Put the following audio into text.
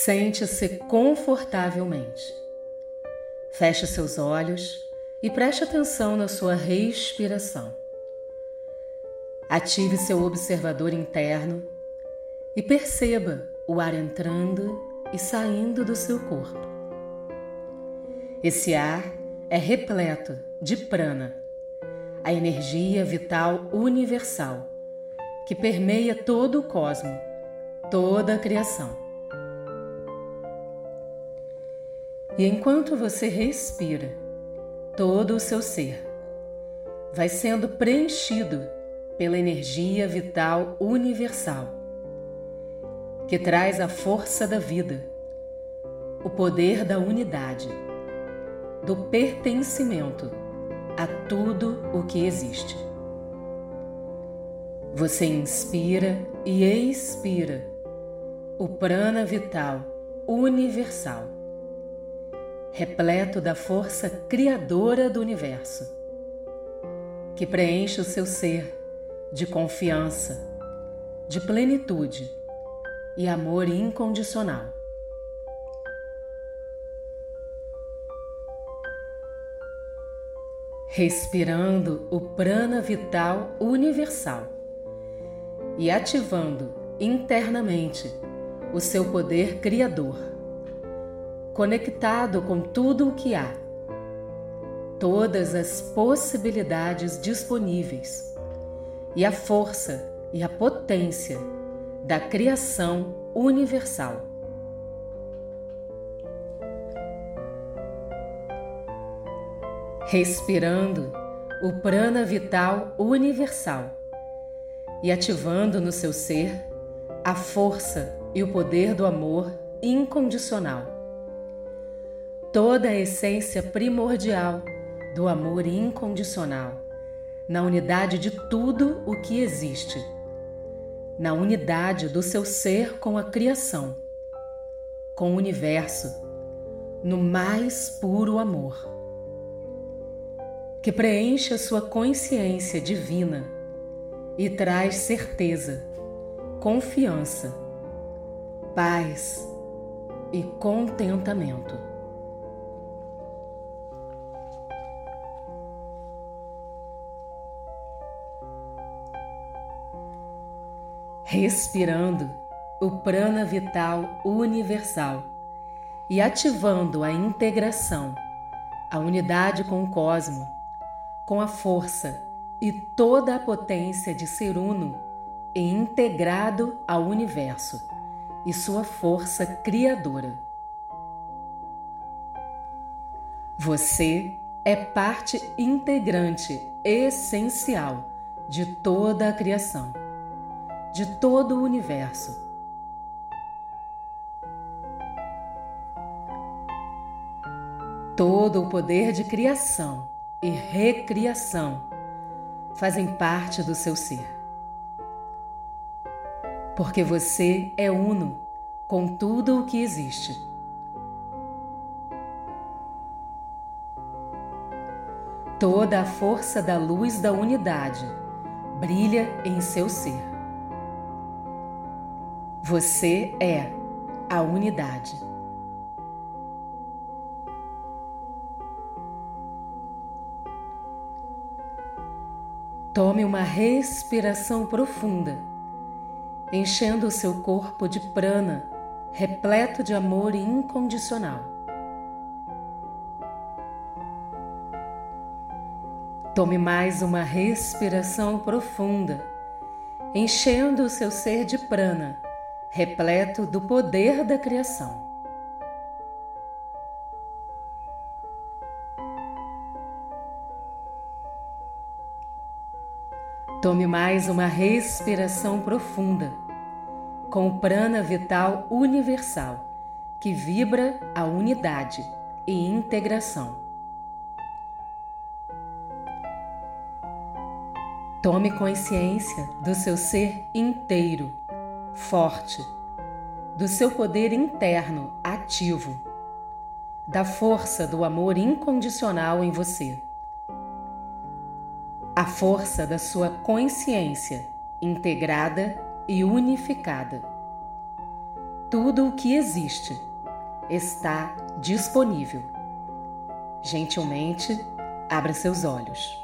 Sente-se confortavelmente. Feche seus olhos e preste atenção na sua respiração. Ative seu observador interno e perceba o ar entrando e saindo do seu corpo. Esse ar é repleto de prana, a energia vital universal que permeia todo o cosmo, toda a criação. E enquanto você respira, todo o seu ser vai sendo preenchido pela energia vital universal, que traz a força da vida, o poder da unidade, do pertencimento a tudo o que existe. Você inspira e expira o prana vital universal repleto da força criadora do universo, que preenche o seu ser de confiança, de plenitude e amor incondicional. Respirando o prana vital universal e ativando internamente o seu poder criador conectado com tudo o que há, todas as possibilidades disponíveis. E a força e a potência da criação universal. Respirando o prana vital universal e ativando no seu ser a força e o poder do amor incondicional toda a essência primordial do amor incondicional, na unidade de tudo o que existe, na unidade do seu ser com a criação, com o universo, no mais puro amor, que preenche a sua consciência divina e traz certeza, confiança, paz e contentamento. Respirando o prana vital universal e ativando a integração, a unidade com o cosmo, com a força e toda a potência de ser uno e integrado ao universo e sua força criadora. Você é parte integrante essencial de toda a criação de todo o universo. Todo o poder de criação e recriação fazem parte do seu ser. Porque você é uno com tudo o que existe. Toda a força da luz da unidade brilha em seu ser. Você é a unidade. Tome uma respiração profunda, enchendo o seu corpo de prana, repleto de amor incondicional. Tome mais uma respiração profunda, enchendo o seu ser de prana repleto do poder da criação. Tome mais uma respiração profunda, com o prana vital universal que vibra a unidade e integração. Tome consciência do seu ser inteiro forte, do seu poder interno ativo, da força do amor incondicional em você, a força da sua consciência integrada e unificada, tudo o que existe está disponível. Gentilmente, abra seus olhos.